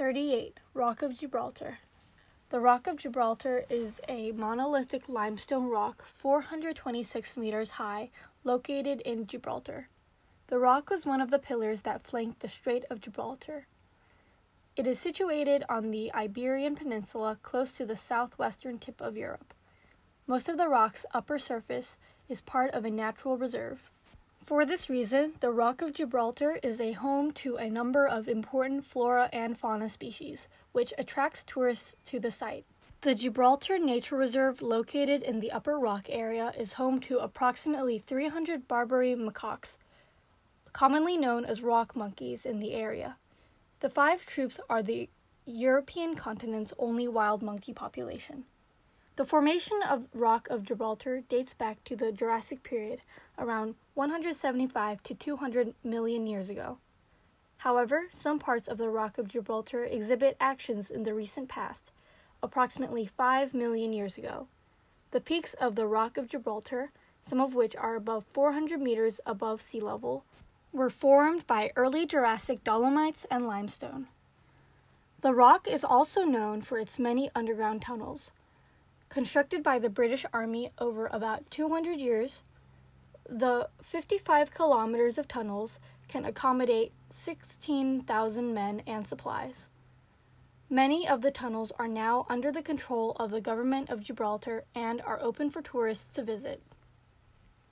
38. Rock of Gibraltar. The Rock of Gibraltar is a monolithic limestone rock 426 meters high located in Gibraltar. The rock was one of the pillars that flanked the Strait of Gibraltar. It is situated on the Iberian Peninsula close to the southwestern tip of Europe. Most of the rock's upper surface is part of a natural reserve. For this reason, the Rock of Gibraltar is a home to a number of important flora and fauna species, which attracts tourists to the site. The Gibraltar Nature Reserve, located in the Upper Rock area, is home to approximately 300 Barbary macaques, commonly known as rock monkeys, in the area. The five troops are the European continent's only wild monkey population. The formation of Rock of Gibraltar dates back to the Jurassic period, around 175 to 200 million years ago. However, some parts of the Rock of Gibraltar exhibit actions in the recent past, approximately 5 million years ago. The peaks of the Rock of Gibraltar, some of which are above 400 meters above sea level, were formed by early Jurassic dolomites and limestone. The rock is also known for its many underground tunnels. Constructed by the British Army over about 200 years, the 55 kilometers of tunnels can accommodate 16,000 men and supplies. Many of the tunnels are now under the control of the government of Gibraltar and are open for tourists to visit.